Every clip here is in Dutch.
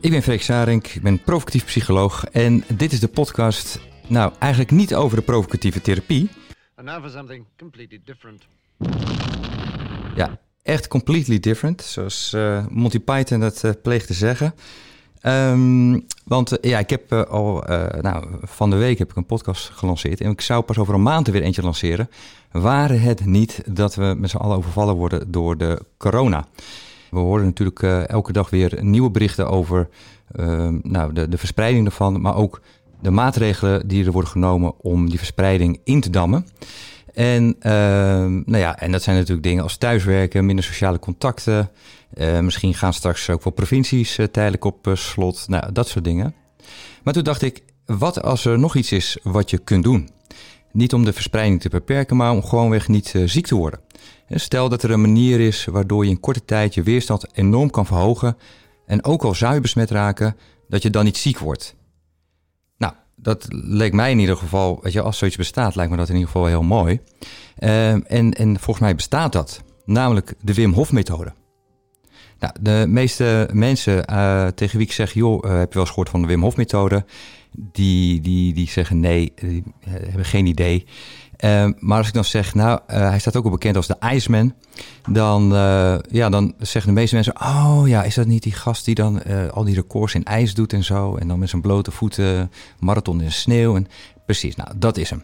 Ik ben Freek Sarink, ik ben provocatief psycholoog en dit is de podcast, nou eigenlijk niet over de provocatieve therapie. And now for something completely different. Ja, echt completely different, zoals eh, Monty Python dat uh, pleegt te zeggen. Ehm, want eh, ja, ik heb al, nou, van de week heb ik een podcast gelanceerd en ik zou pas over een maand er weer eentje lanceren. Waren het niet dat we met z'n allen overvallen worden door de corona? We horen natuurlijk elke dag weer nieuwe berichten over uh, nou, de, de verspreiding ervan, maar ook de maatregelen die er worden genomen om die verspreiding in te dammen. En, uh, nou ja, en dat zijn natuurlijk dingen als thuiswerken, minder sociale contacten. Uh, misschien gaan straks ook wel provincies uh, tijdelijk op slot. Nou, dat soort dingen. Maar toen dacht ik, wat als er nog iets is wat je kunt doen? Niet om de verspreiding te beperken, maar om gewoonweg niet ziek te worden. Stel dat er een manier is waardoor je in korte tijd je weerstand enorm kan verhogen. En ook al zou je besmet raken, dat je dan niet ziek wordt. Dat leek mij in ieder geval, weet je, als zoiets bestaat, lijkt me dat in ieder geval heel mooi. Uh, en, en volgens mij bestaat dat, namelijk de Wim Hof methode. Nou, de meeste mensen uh, tegen wie ik zeg, joh, uh, heb je wel eens gehoord van de Wim Hof methode? Die, die, die zeggen nee, die hebben geen idee. Uh, maar als ik dan zeg, nou, uh, hij staat ook al bekend als de Iceman, dan, uh, ja, dan zeggen de meeste mensen, oh ja, is dat niet die gast die dan al die records in ijs doet en zo, en dan met zijn blote voeten marathon in de sneeuw. En, precies, nou, dat is hem.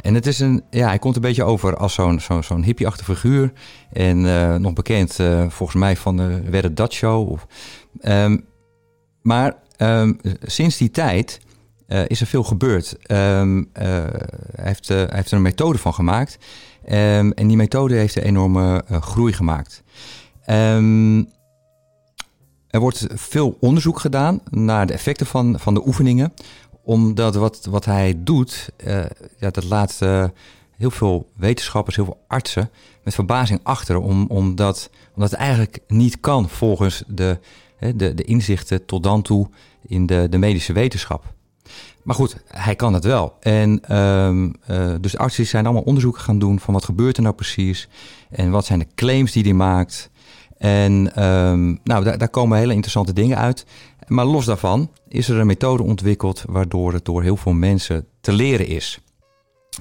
En het is een, ja, hij komt een beetje over als zo'n zo'n hippie-achtige figuur. En nog bekend volgens mij van de Wedde Dat Show. Of, um, maar um, sinds die tijd uh, is er veel gebeurd. Um, uh, hij, heeft, hij heeft er een methode van gemaakt. Um, en die methode heeft een enorme groei gemaakt. Um, er wordt veel onderzoek gedaan naar de effecten van, van de oefeningen. Omdat wat, wat hij doet, ja, dat laat heel veel wetenschappers, heel veel artsen met verbazing achter. Om, omdat, omdat het eigenlijk niet kan volgens de, de, de inzichten tot dan toe in de, de medische wetenschap. Maar goed, hij kan het wel. En um, uh, dus artsen zijn allemaal onderzoeken gaan doen van wat gebeurt er nou precies en wat zijn de claims die hij maakt. En um, nou, daar, komen hele interessante dingen uit. Maar los daarvan is er een methode ontwikkeld waardoor het door heel veel mensen te leren is.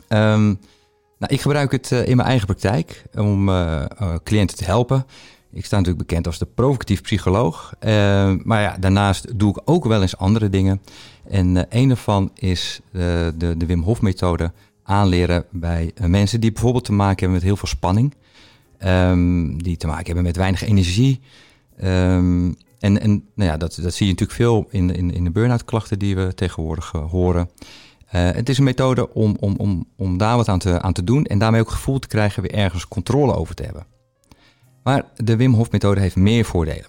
Um, nou, ik gebruik het uh, in mijn eigen praktijk om uh, cliënten te helpen. Ik sta natuurlijk bekend als de provocatief psycholoog. maar ja, daarnaast doe ik ook wel eens andere dingen. En uh, een daarvan is uh, de, de Wim Hof methode aanleren bij mensen die bijvoorbeeld te maken hebben met heel veel spanning. Um, die te maken hebben met weinig energie. Um, en en nou ja, dat, dat zie je natuurlijk veel in, in, in de burn-out klachten die we tegenwoordig horen. het is een methode om, om, om, om daar wat aan te, aan te doen en daarmee ook gevoel te krijgen weer ergens controle over te hebben. Maar de Wim Hof methode heeft meer voordelen.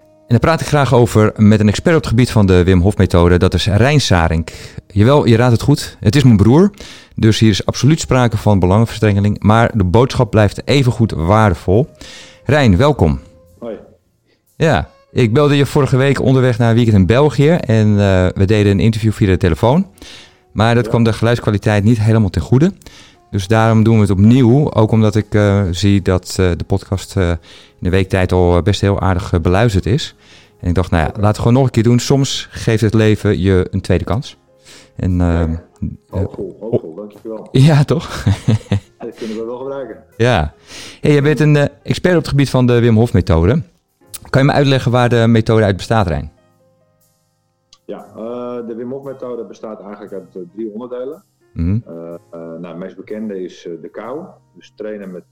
En daar praat ik graag over met een expert op het gebied van de Wim Hof methode. Dat is Rijn Sarink. Jawel, je raadt het goed. Het is mijn broer. Dus hier is absoluut sprake van belangenverstrengeling. Maar de boodschap blijft even goed waardevol. Rijn, welkom. Hoi. Ja, ik belde je vorige week onderweg naar een weekend in België. En uh, we deden een interview via de telefoon. Maar dat ja. kwam de geluidskwaliteit niet helemaal ten goede. Dus daarom doen we het opnieuw. Ook omdat ik uh, zie dat uh, de podcast uh, in de weektijd al best heel aardig beluisterd is. En ik dacht, nou ja, laten we gewoon nog een keer doen. Soms geeft het leven je een tweede kans. En, hoopvol, hoopvol, dankjewel. Ja, toch? dat kunnen we wel gebruiken. Ja. Hey, jij bent een expert op het gebied van de Wim Hof methode. Kan je me uitleggen waar de methode uit bestaat, Rijn? Ja, de Wim Hof methode bestaat eigenlijk uit drie onderdelen. Mm uh, uh, nou, het meest bekende is uh, de kou. Dus trainen met,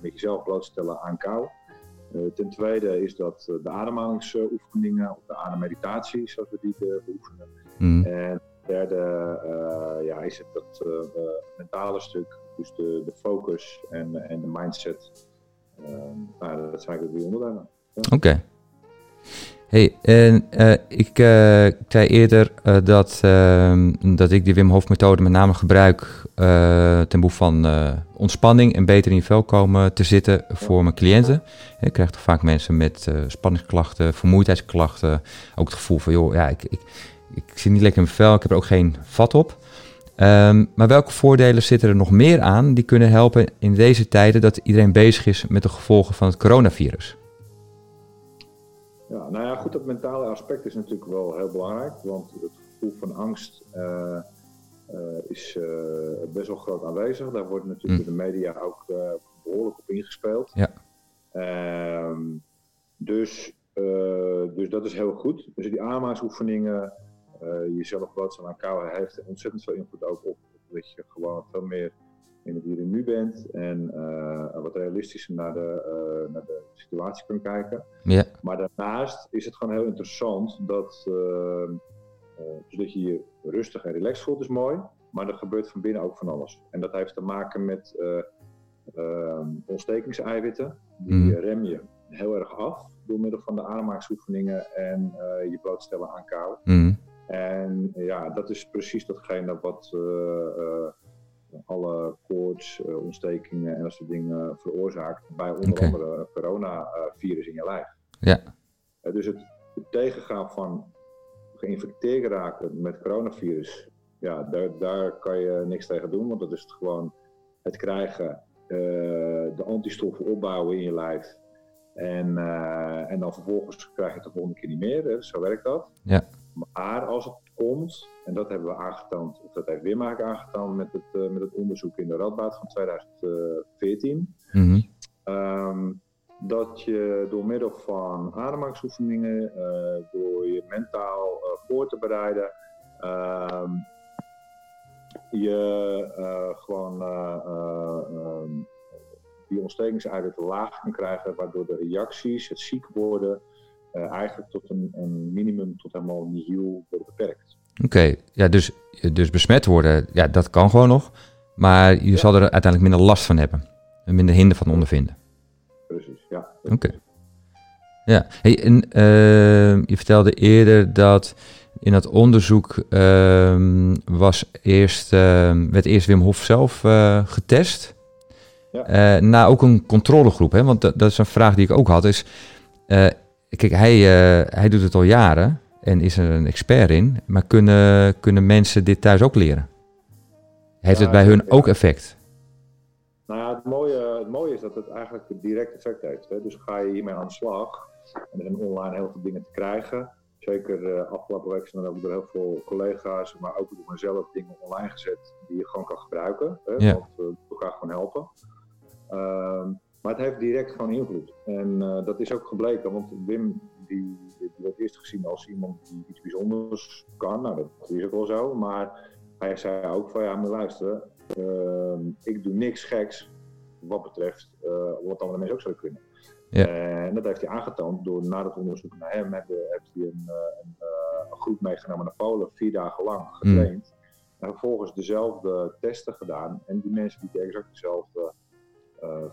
met jezelf blootstellen aan kou. ten tweede is dat de ademhalingsoefeningen of de ademmeditatie, zoals we die beoefenen. Mm. En ten derde ja, is het dat mentale stuk, dus de, de focus en, en de mindset. nou, dat zijn eigenlijk de drie onderdelen. Ja. Oké. Okay. Hey, en uh, ik uh, zei eerder uh, dat, dat ik die Wim Hof methode met name gebruik ten behoeve van ontspanning en beter in je vel komen te zitten voor mijn cliënten. Ik krijg toch vaak mensen met spanningsklachten, vermoeidheidsklachten. Ook het gevoel van, joh, ja, ik, ik, ik zit niet lekker in mijn vel, ik heb er ook geen vat op. Ehm, maar welke voordelen zitten er nog meer aan die kunnen helpen in deze tijden dat iedereen bezig is met de gevolgen van het coronavirus? Ja, nou ja, goed, dat mentale aspect is natuurlijk wel heel belangrijk, want het gevoel van angst uh, uh, is uh, best wel groot aanwezig. Daar wordt natuurlijk mm. de media ook behoorlijk op ingespeeld. Ja. Ehm, dus, dus dat is heel goed. Dus die ademhalingsoefeningen, jezelf blootstellen aan kou, heeft ontzettend veel invloed ook op dat je gewoon veel meer in het hier en nu bent en uh, wat realistischer naar de, uh, naar de situatie kan kijken. Ja. Maar daarnaast is het gewoon heel interessant dat, dus dat je je rustig en relaxed voelt, is mooi, maar er gebeurt van binnen ook van alles. En dat heeft te maken met ontstekingseiwitten, die Mhm. rem je heel erg af door middel van de ademhalingsoefeningen en je blootstellen aan kou. Mhm. En ja, dat is precies datgene wat alle koorts, uh, ontstekingen en dat soort dingen veroorzaakt bij onder Oké. andere een coronavirus in je lijf. Ja. Uh, dus het, het tegengaan van geïnfecteerd raken met coronavirus, ja, daar, daar kan je niks tegen doen, want dat is het gewoon het krijgen, uh, de antistoffen opbouwen in je lijf. En, uh, en dan vervolgens krijg je het de volgende keer niet meer. Hè? Zo werkt dat. Ja. Maar als het komt, en dat hebben we aangetoond, of dat heeft Wimmaak aangetoond met het, uh, met het onderzoek in de Radboud van 2014. Mhm. Um, dat je door middel van ademhalingsoefeningen, uh, door je mentaal uh, voor te bereiden, um, je gewoon um, die ontstekingseiwitten laag kan krijgen, waardoor de reacties, het ziek worden, uh, eigenlijk tot een, een, minimum, tot helemaal nihil worden beperkt. Oké, okay. ja, dus, dus besmet worden, ja, dat kan gewoon nog. Maar je ja. zal er uiteindelijk minder last van hebben. En minder hinder van ondervinden. Precies, ja. Oké. Okay. Ja, hey, en, uh, je vertelde eerder dat in dat onderzoek uh, was eerst, uh, werd eerst Wim Hof zelf uh, getest. Ja. Uh, na ook een controlegroep, hè? want dat, dat is een vraag die ik ook had. Is, kijk, hij, uh, hij doet het al jaren en is er een expert in. Maar kunnen, kunnen mensen dit thuis ook leren? Heeft ja, het bij hun ook effect? Nou ja, het mooie, het mooie is dat het eigenlijk direct effect heeft. Hè? Dus ga je hiermee aan de slag. En er zijn online heel veel dingen te krijgen. Zeker uh, afgelopen week zijn er ook door heel veel collega's, maar ook door mezelf dingen online gezet die je gewoon kan gebruiken. Hè? Ja. Want we elkaar gewoon helpen. Um, maar het heeft direct gewoon invloed. En uh, dat is ook gebleken, want Wim die, die werd eerst gezien als iemand die iets bijzonders kan. Nou, dat is ook wel zo. Maar hij zei ook van ja, maar luisteren, uh, ik doe niks geks wat betreft uh, wat andere mensen ook zouden kunnen. Ja. En dat heeft hij aangetoond door na het onderzoek naar hem heeft, heeft hij een, een, een, groep meegenomen naar Polen, vier dagen lang getraind. Mm. En vervolgens dezelfde testen gedaan. En die mensen die exact dezelfde uh,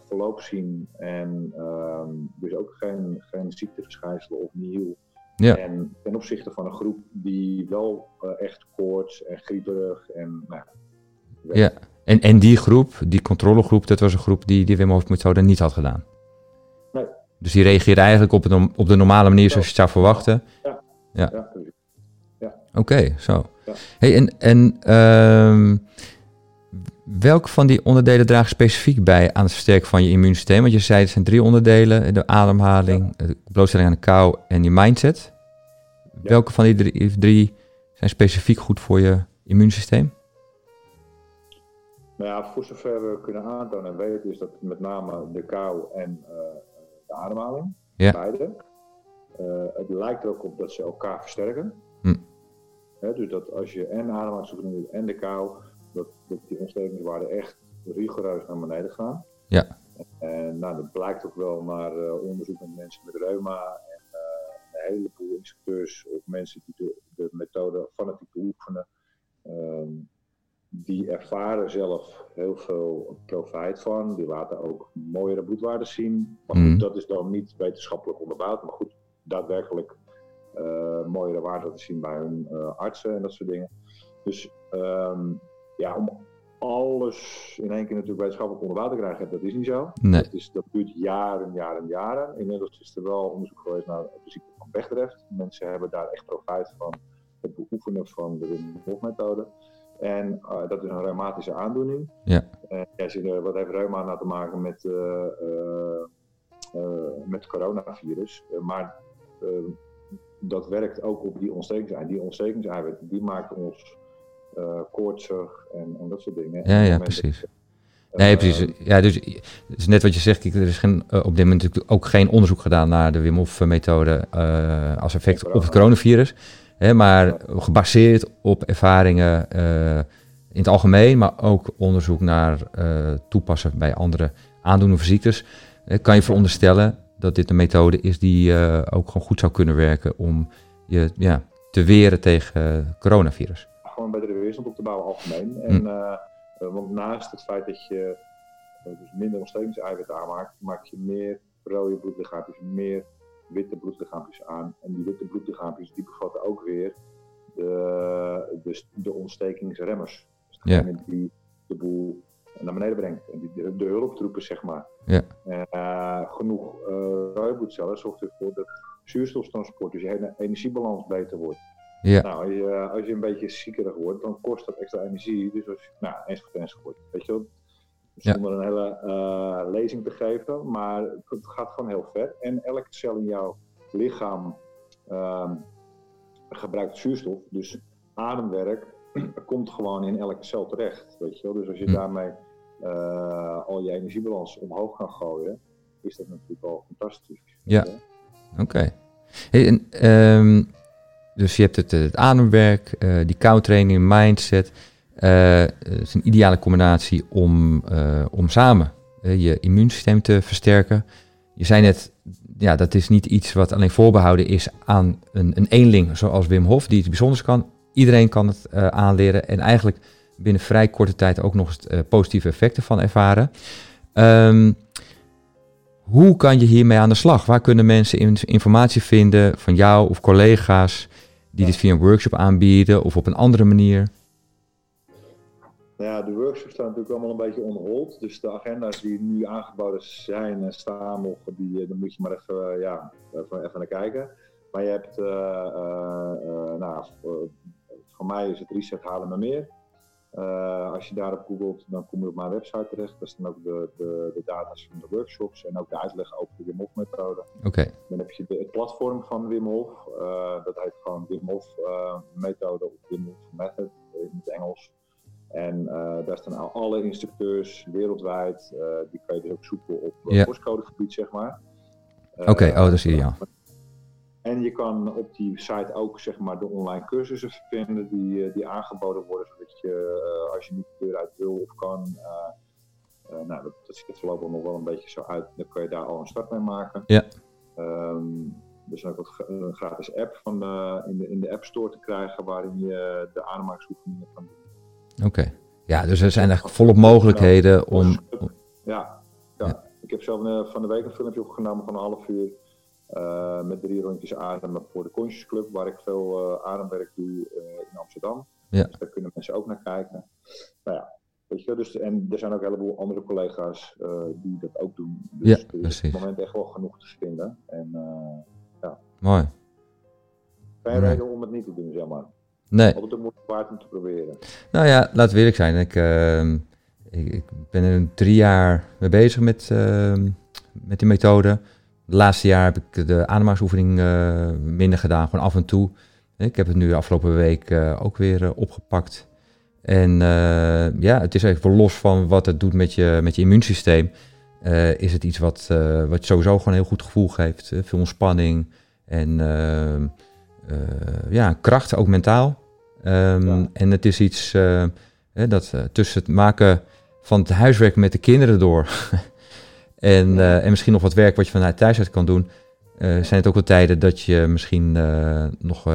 verloop zien en um, dus ook geen, geen ziekteverschijnselen of nihil. Ja. En ten opzichte van een groep die wel uh, echt koorts en grieperig en nou, ja. En, en die groep, die controlegroep, dat was een groep die die Wim Hof methode niet had gedaan. Nee. Dus die reageerde eigenlijk op, het, op de normale manier zoals je het zou verwachten. Ja. Ja. ja. ja. Oké, okay, zo. Ja. Hey, en en um, welke van die onderdelen dragen specifiek bij aan het versterken van je immuunsysteem? Want je zei het zijn drie onderdelen: de ademhaling, ja. de blootstelling aan de kou en je mindset. Ja. Welke van die drie, drie, zijn specifiek goed voor je immuunsysteem? Nou ja, voor zover we kunnen aantonen en weten, is dat met name de kou en uh, de ademhaling, ja. beide. Uh, het lijkt er ook op dat ze elkaar versterken. Hm. He, dus dat als je en ademhalingsoefeningen doet en de kou, dat, dat die ontstekingswaarden echt rigoureus naar beneden gaan. Ja. En nou, dat blijkt ook wel naar uh, onderzoek met mensen met reuma en uh, een heleboel instructeurs of mensen die de, de methode fanatiek oefenen. Um, die ervaren zelf heel veel profijt van. Die laten ook mooiere bloedwaarden zien. Maar goed, Mm. dat is dan niet wetenschappelijk onderbouwd. Maar goed, daadwerkelijk uh, mooiere waarden te zien bij hun artsen en dat soort dingen. Dus um, ja, om alles in één keer natuurlijk wetenschappelijk onder water te krijgen, dat is niet zo. Nee. Dat, is, dat duurt jaren, jaren, jaren. Inmiddels is er wel onderzoek geweest naar de ziekte van Bechdrecht. Mensen hebben daar echt profijt van het beoefenen van de Wim Hof methode. En dat is een reumatische aandoening. Ja. En ja, zie, wat heeft reuma nou te maken met, met het coronavirus? maar dat werkt ook op die ontstekingseiwit. Die ontstekingseiwit die maakt ons koortsig en, en dat soort dingen. Ja, ja, precies. Nee, precies. Ja, dus het is net wat je zegt. Er is geen, uh, op dit moment natuurlijk ook geen onderzoek gedaan naar de Wim Hof-methode uh, als effect op het coronavirus. Hè, maar gebaseerd op ervaringen uh, in het algemeen, maar ook onderzoek naar toepassen bij andere aandoeningen van ziektes. kan je veronderstellen dat dit een methode is die ook gewoon goed zou kunnen werken om je ja, te weren tegen coronavirus. Weerstand op te bouwen algemeen. En, hm. Eh, want naast het feit dat je eh, dus minder ontstekingseiwit aanmaakt, maak je meer rode bloedlichaampjes, meer witte bloedlichaampjes aan. En die witte bloedlichaampjes die bevatten ook weer de, de, de ontstekingsremmers. Dus degene die de boel naar beneden brengt. En die, de, de hulptroepen, zeg maar. Uh, genoeg uh, rode bloedcellen zorgt ervoor dat zuurstoftransport, dus je hele energiebalans beter wordt. Ja. Nou, als je, als je een beetje ziekerig wordt, dan kost dat extra energie. Dus als je, nou, enzovoort, enzovoort. Weet je wel? Zonder een hele uh, lezing te geven, maar het gaat gewoon heel ver. En elke cel in jouw lichaam uh, gebruikt zuurstof. Dus ademwerk komt gewoon in elke cel terecht. Weet je wel? Dus als je hm. daarmee uh, al je energiebalans omhoog kan gooien, is dat natuurlijk al fantastisch. Ja, oké. Okay. Hey, en, um, dus je hebt het, het ademwerk, uh, die koudtraining, mindset. Uh, het is een ideale combinatie om, om samen je immuunsysteem te versterken. Je zei net, ja, dat is niet iets wat alleen voorbehouden is aan een, een eenling zoals Wim Hof, die iets bijzonders kan. Iedereen kan het aanleren en eigenlijk binnen vrij korte tijd ook nog eens positieve effecten van ervaren. Um, hoe kan je hiermee aan de slag? Waar kunnen mensen informatie vinden van jou of collega's? Die dit via een workshop aanbieden of op een andere manier? Ja, de workshops staan natuurlijk allemaal een beetje on Dus de agenda's die nu aangeboden zijn en staan nog, die, eh, dan moet je maar even, eh, ja, even, even naar kijken. Maar je hebt, uh, nou, voor, voor, mij is het Reset Halen me meer. Uh, als je daarop googelt, dan kom je op mijn website terecht. Daar staan ook de, de, de data's van de workshops en ook de uitleg over de Wim Hof methode. Oké. Dan heb je de, het platform van Wim Hof. Uh, dat heet gewoon Wim Hof uh, methode of Wim Hof method in het Engels. En daar staan alle instructeurs wereldwijd. die kan je dus ook zoeken op yeah. postcodegebied, zeg maar. Oké, oh, dat is ideaal. En je kan op die site ook zeg maar, de online cursussen vinden die, eh, die aangeboden worden, zodat je uh, als je niet de deur uit wil of kan, uh, nou, dat, dat, ziet er voorlopig nog wel een beetje zo uit, dan kan je daar al een start mee maken. Ja. Um, er is ook een gratis app van de, in, de, in de App Store te krijgen waarin je de ademhalingsoefeningen kan doen. Oké. Ja, dus er zijn echt volop mogelijkheden om... Ja, ja. ja. ik heb zelf van de week een filmpje opgenomen van een half uur uh, met drie rondjes ademen voor de Conscious Club, waar ik veel uh, ademwerk doe uh, in Amsterdam. Ja. Dus daar kunnen mensen ook naar kijken. Nou ja, weet je, dus, en er zijn ook een heleboel andere collega's die dat ook doen. Dus ja, er is op het moment echt wel genoeg te vinden. En, ja. Mooi. Geen reden om het niet te doen, zeg maar. Nee. Altijd een moeite waard om te proberen. Nou ja, laten we eerlijk zijn. Ik, ik, ik, ben er drie jaar mee bezig met, met die methode. Laatste jaar heb ik de ademhalingsoefening uh, minder gedaan, gewoon af en toe. Ik heb het nu de afgelopen week uh, ook weer uh, opgepakt. En ja, het is even los van wat het doet met je, met je immuunsysteem. is het iets wat, wat sowieso gewoon een heel goed gevoel geeft. veel ontspanning en ja, kracht, ook mentaal. Um, ja. En het is iets dat tussen het maken van het huiswerk met de kinderen door... En, uh, en misschien nog wat werk wat je vanuit thuis uit kan doen. Uh, zijn het ook wel tijden dat je misschien uh, nog,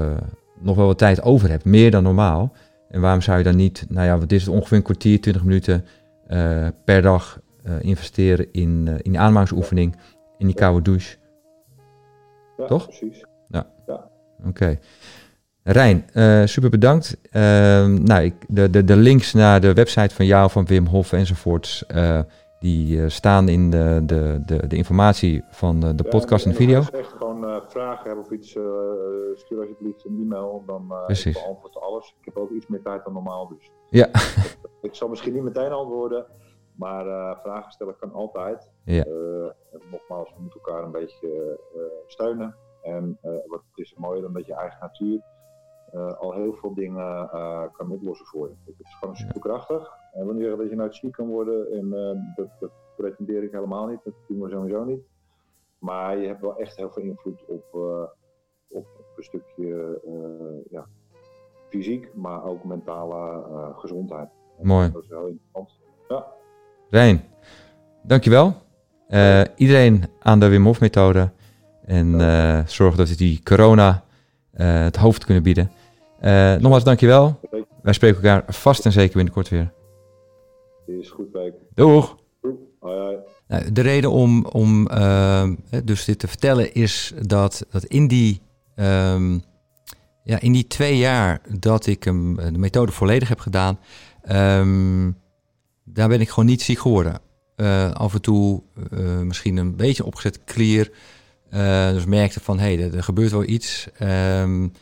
nog wel wat tijd over hebt. Meer dan normaal. En waarom zou je dan niet, nou ja, wat is het, ongeveer een kwartier, 20 minuten per dag investeren in, in die aanmaaksoefening, in die koude douche. Ja, Toch? precies. Ja. ja. Oké. Okay. Rijn, super bedankt. Ehm, nou, ik, de, de, de links naar de website van jou, van Wim Hof enzovoorts die uh, staan in de, de, de, de, informatie van de, de podcast en, en video. echt gewoon uh, vragen hebben of iets, uh, stuur alsjeblieft een e-mail. Dan ik beantwoord alles. Ik heb ook iets meer tijd dan normaal, dus Ja. ik zal misschien niet meteen antwoorden. Maar vragen stellen kan altijd. Ja. nogmaals, we moeten elkaar een beetje steunen. En wat is mooier dan dat je eigen natuur al heel veel dingen kan oplossen voor je. Het is gewoon superkrachtig. En wanneer dat je nou ziek kan worden, en dat, dat pretendeer ik helemaal niet. Dat doen we sowieso niet. Maar je hebt wel echt heel veel invloed op, op een stukje ja, fysiek, maar ook mentale gezondheid. Mooi. Dat is heel interessant. Ja. Rijn, dankjewel. iedereen aan de Wim Hof methode. En zorg dat we die corona het hoofd kunnen bieden. Nogmaals, dankjewel. Wij spreken elkaar vast en zeker binnenkort weer. Is goed. Doeg! Hoi, hoi. Nou, de reden om, om uh, dus dit te vertellen is dat, dat in, die, um, ja, in die twee jaar dat ik hem, de methode volledig heb gedaan, um, daar ben ik gewoon niet ziek geworden. Uh, af en toe uh, misschien een beetje opgezet klier. dus merkte van, hé, hey, er, er, gebeurt wel iets. Um,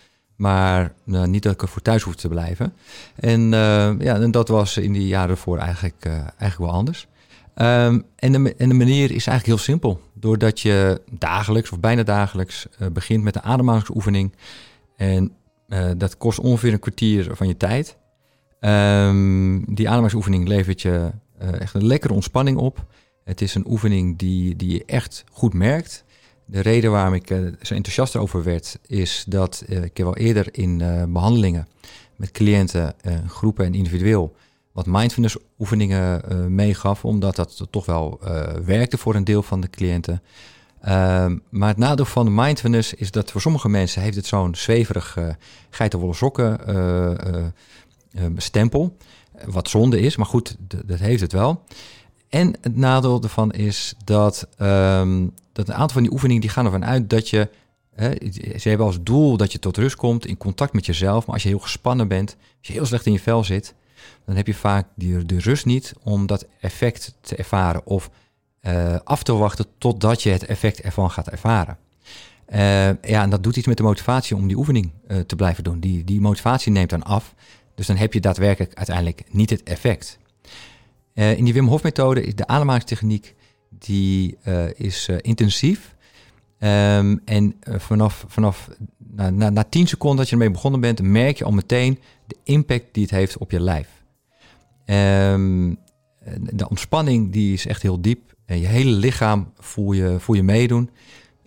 maar nou, niet dat ik ervoor thuis hoef te blijven. En, ja, en dat was in die jaren ervoor eigenlijk, eigenlijk wel anders. Um, en, de, en, de, manier is eigenlijk heel simpel. Doordat je dagelijks of bijna dagelijks begint met de ademhalingsoefening. En dat kost ongeveer een kwartier van je tijd. Um, die ademhalingsoefening levert je echt een lekkere ontspanning op. Het is een oefening die, die je echt goed merkt. De reden waarom ik zo enthousiast over werd, is dat ik heb al eerder in behandelingen met cliënten, groepen en individueel wat mindfulness oefeningen uh, meegaf, omdat dat toch wel uh, werkte voor een deel van de cliënten. Uh, maar het nadeel van de mindfulness is dat voor sommige mensen heeft het zo'n zweverig uh, geitenwolle sokken stempel. Wat zonde is, maar goed, dat heeft het wel. En het nadeel ervan is dat, um, dat een aantal van die oefeningen die gaan ervan uit dat je Hè, ze hebben als doel dat je tot rust komt, in contact met jezelf. Maar als je heel gespannen bent, als je heel slecht in je vel zit, dan heb je vaak die, de rust niet om dat effect te ervaren of uh, af te wachten totdat je het effect ervan gaat ervaren. Uh, ja, en dat doet iets met de motivatie om die oefening uh, te blijven doen. Die, die motivatie neemt dan af, dus dan heb je daadwerkelijk uiteindelijk niet het effect. In die Wim Hof methode is de ademhalingstechniek die is intensief. Um, en vanaf, vanaf na, na, na 10 seconden dat je ermee begonnen bent, merk je al meteen de impact die het heeft op je lijf. Um, de ontspanning die is echt heel diep. En je hele lichaam voel je, voel je meedoen.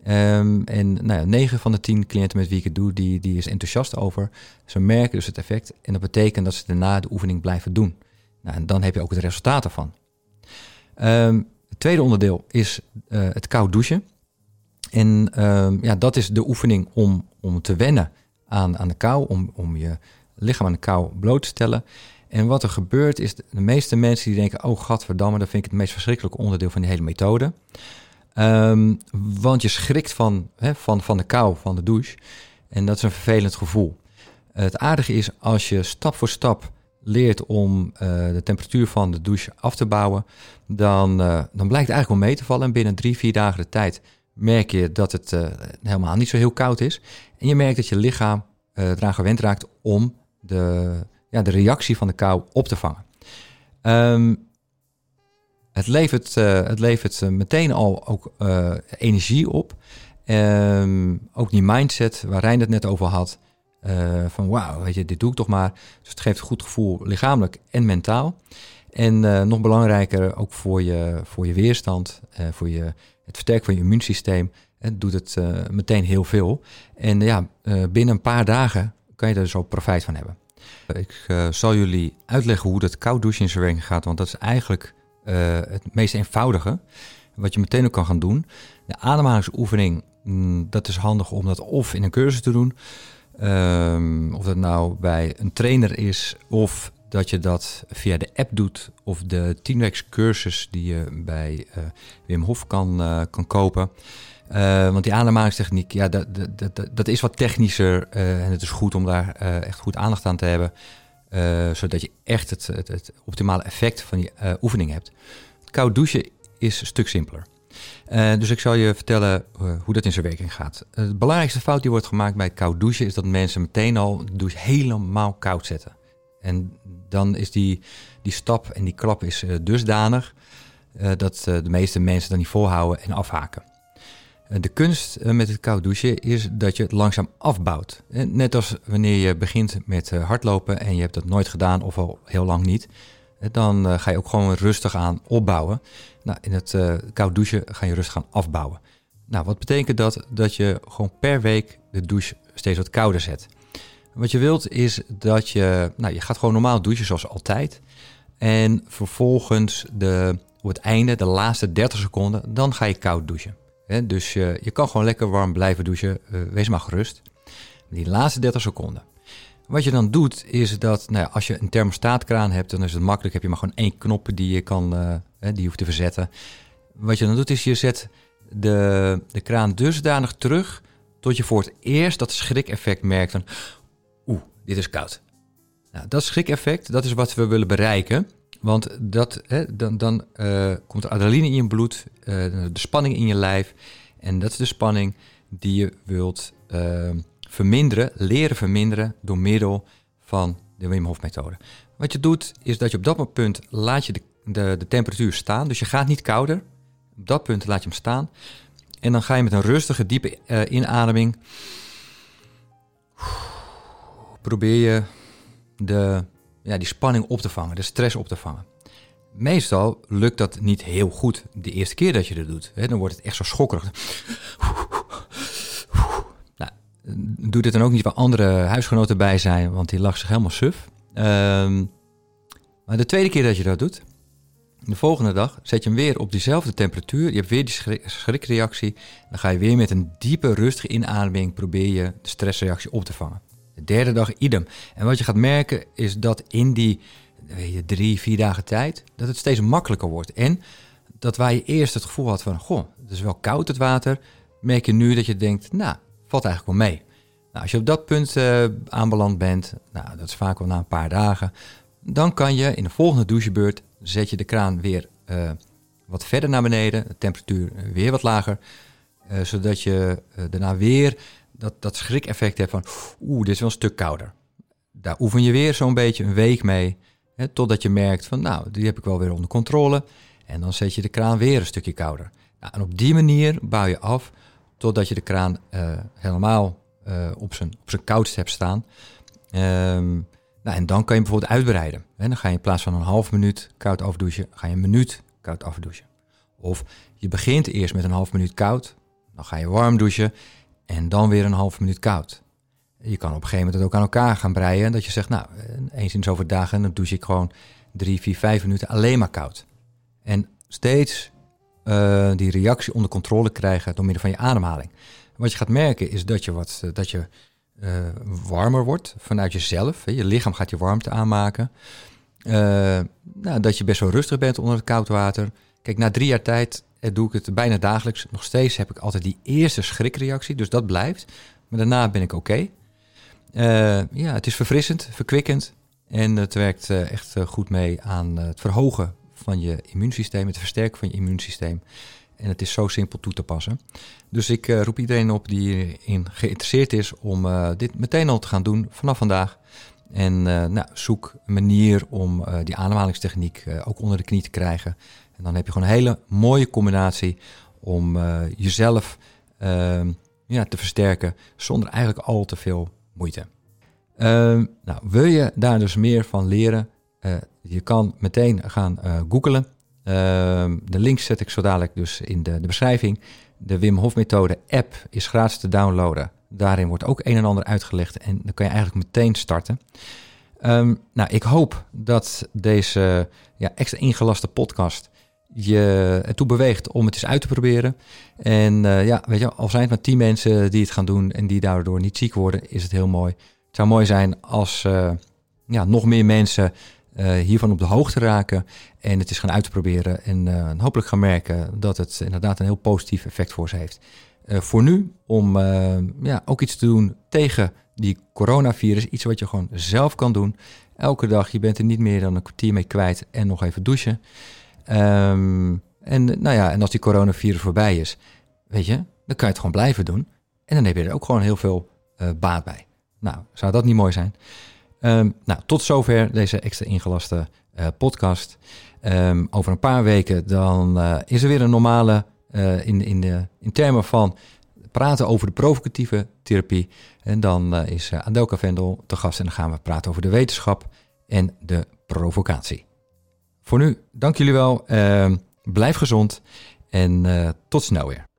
Um, en nou ja, 9 van de 10 cliënten met wie ik het doe, die, die is enthousiast over. Ze merken dus het effect. En dat betekent dat ze daarna de oefening blijven doen. Nou, en dan heb je ook het resultaat ervan. Um, het tweede onderdeel is uh, het koud douchen. En ja, dat is de oefening om, om te wennen aan, aan de kou, om, om je lichaam aan de kou bloot te stellen. En wat er gebeurt is, de meeste mensen die denken, oh gadverdamme, dat vind ik het meest verschrikkelijke onderdeel van die hele methode. Um, want je schrikt van, hè, van, van de kou, van de douche. En dat is een vervelend gevoel. Het aardige is, als je stap voor stap leert om uh, de temperatuur van de douche af te bouwen, dan, uh, dan blijkt het eigenlijk wel mee te vallen. En binnen drie, vier dagen de tijd merk je dat het uh, helemaal niet zo heel koud is. En je merkt dat je lichaam eraan gewend raakt om de, ja, de reactie van de kou op te vangen. Um, het levert, het levert meteen al ook energie op. Um, ook die mindset waar Rijn het net over had. Uh, van wauw, weet je, dit doe ik toch maar. Dus het geeft een goed gevoel lichamelijk en mentaal. En nog belangrijker, ook voor je, voor je weerstand, voor je, het versterken van je immuunsysteem. Het doet het meteen heel veel. En ja, binnen een paar dagen kan je er zo profijt van hebben. Ik zal jullie uitleggen hoe dat koud douchen in zijn werking gaat, want dat is eigenlijk het meest eenvoudige wat je meteen ook kan gaan doen. De ademhalingsoefening, mm, dat is handig om dat of in een cursus te doen, um, of dat nou bij een trainer is, of dat je dat via de app doet, of de Teamweeks cursus die je bij uh, Wim Hof kan, kan kopen. Uh, want die ademhalingstechniek, ja, dat, dat, dat, is wat technischer. En het is goed om daar echt goed aandacht aan te hebben. zodat je echt het, het, het, optimale effect van die oefening hebt. Koud douchen is een stuk simpeler. Uh, dus ik zal je vertellen uh, hoe dat in zijn werking gaat. Uh, de belangrijkste fout die wordt gemaakt bij het koud douchen is dat mensen meteen al de douche helemaal koud zetten. En dan is die, die stap en die klap is dusdanig dat de meeste mensen dan niet volhouden en afhaken. De kunst met het koud douchen is dat je het langzaam afbouwt. Net als wanneer je begint met hardlopen en je hebt dat nooit gedaan of al heel lang niet dan uh, ga je ook gewoon rustig aan opbouwen. Nou, in het uh, koud douchen ga je rustig aan afbouwen. Nou, wat betekent dat? Dat je gewoon per week de douche steeds wat kouder zet. Wat je wilt is dat je, nou, je gaat gewoon normaal douchen zoals altijd. En vervolgens de, op het einde, de laatste 30 seconden, dan ga je koud douchen. He, dus uh, je kan gewoon lekker warm blijven douchen, wees maar gerust. Die laatste 30 seconden. Wat je dan doet, is dat nou ja, als je een thermostaatkraan hebt, dan is het makkelijk. Heb je maar gewoon één knop die je kan, uh, die hoeft te verzetten. Wat je dan doet, is je zet de, de kraan dusdanig terug tot je voor het eerst dat schrik-effect merkt van, oeh, dit is koud. Nou, dat schrik-effect, dat is wat we willen bereiken. Want dat, hè, dan, dan uh, komt er adrenaline in je bloed, uh, de spanning in je lijf. En dat is de spanning die je wilt verminderen, leren verminderen door middel van de Wim Hof methode. Wat je doet is dat je op dat punt laat je de, de, de temperatuur staan. Dus je gaat niet kouder. Op dat punt laat je hem staan. En dan ga je met een rustige, diepe uh, inademing. Probeer je de, ja, die spanning op te vangen, de stress op te vangen. Meestal lukt dat niet heel goed de eerste keer dat je dat doet. Dan wordt het echt zo schokkerig doe dit dan ook niet waar andere huisgenoten bij zijn, want die lag zich helemaal suf. Um, maar de tweede keer dat je dat doet, de volgende dag zet je hem weer op diezelfde temperatuur. Je hebt weer die schrikreactie. Dan ga je weer met een diepe, rustige inademing probeer je de stressreactie op te vangen. De derde dag idem. En wat je gaat merken is dat in die drie, vier dagen tijd, dat het steeds makkelijker wordt. En dat waar je eerst het gevoel had van, goh, het is wel koud het water, merk je nu dat je denkt, nou, valt eigenlijk wel mee. Nou, als je op dat punt uh, aanbeland bent, nou, dat is vaak wel na een paar dagen, dan kan je in de volgende douchebeurt zet je de kraan weer uh, wat verder naar beneden, de temperatuur weer wat lager, zodat je daarna weer dat, dat schrik-effect hebt van, oeh, dit is wel een stuk kouder. Daar oefen je weer zo'n beetje een week mee, hè, totdat je merkt van, nou, die heb ik wel weer onder controle. En dan zet je de kraan weer een stukje kouder. Nou, en op die manier bouw je af totdat je de kraan uh, helemaal uh, op, zijn, op zijn koudst hebt staan. Um, nou, en dan kan je bijvoorbeeld uitbreiden. En dan ga je in plaats van een half minuut koud afdouchen, ga je een minuut koud afdouchen. Of je begint eerst met een half minuut koud, dan ga je warm douchen en dan weer een half minuut koud. Je kan op een gegeven moment ook aan elkaar gaan breien. Dat je zegt, nou, eh, eens in zoveel dagen, dan douche ik gewoon drie, vier, vijf minuten alleen maar koud. En steeds uh, die reactie onder controle krijgen door middel van je ademhaling. Wat je gaat merken is dat je, wat, eh, dat je uh, warmer wordt vanuit jezelf. Hè. Je lichaam gaat je warmte aanmaken. Nou, dat je best wel rustig bent onder het koud water. Kijk, na drie jaar tijd doe ik het bijna dagelijks. Nog steeds heb ik altijd die eerste schrikreactie, dus dat blijft. Maar daarna ben ik oké. Ja, het is verfrissend, verkwikkend. En het werkt echt goed mee aan het verhogen van je immuunsysteem, het versterken van je immuunsysteem. En het is zo simpel toe te passen. Dus ik uh, roep iedereen op die erin geïnteresseerd is om uh, dit meteen al te gaan doen vanaf vandaag. En uh, nou, zoek een manier om die ademhalingstechniek ook onder de knie te krijgen. En dan heb je gewoon een hele mooie combinatie om jezelf ehm, ja, te versterken zonder eigenlijk al te veel moeite. Ehm, nou, wil je daar dus meer van leren? Je kan meteen gaan uh, googlen. Uh, de links zet ik zo dadelijk dus in de, de beschrijving. De Wim Hof methode app is gratis te downloaden. Daarin wordt ook een en ander uitgelegd en dan kan je eigenlijk meteen starten. Um, nou, ik hoop dat deze ja, extra ingelaste podcast je ertoe beweegt om het eens uit te proberen. En uh, ja, weet je, al zijn het maar tien mensen die het gaan doen en die daardoor niet ziek worden, is het heel mooi. Het zou mooi zijn als uh, ja, nog meer mensen uh, hiervan op de hoogte raken en het is gaan uitproberen en uh, hopelijk gaan merken dat het inderdaad een heel positief effect voor ze heeft. Uh, voor nu, om ja, ook iets te doen tegen die coronavirus, iets wat je gewoon zelf kan doen. Elke dag, je bent er niet meer dan een kwartier mee kwijt en nog even douchen. Um, En, nou ja, en als die coronavirus voorbij is, weet je, dan kan je het gewoon blijven doen. En dan heb je er ook gewoon heel veel baat bij. Nou, zou dat niet mooi zijn? Ehm, nou, tot zover deze extra ingelaste podcast. Um, over een paar weken dan is er weer een normale in, in, de, in termen van praten over de provocatieve therapie. En dan is Adelka Vendel te gast en dan gaan we praten over de wetenschap en de provocatie. Voor nu, dank jullie wel. Uh, blijf gezond en tot snel weer.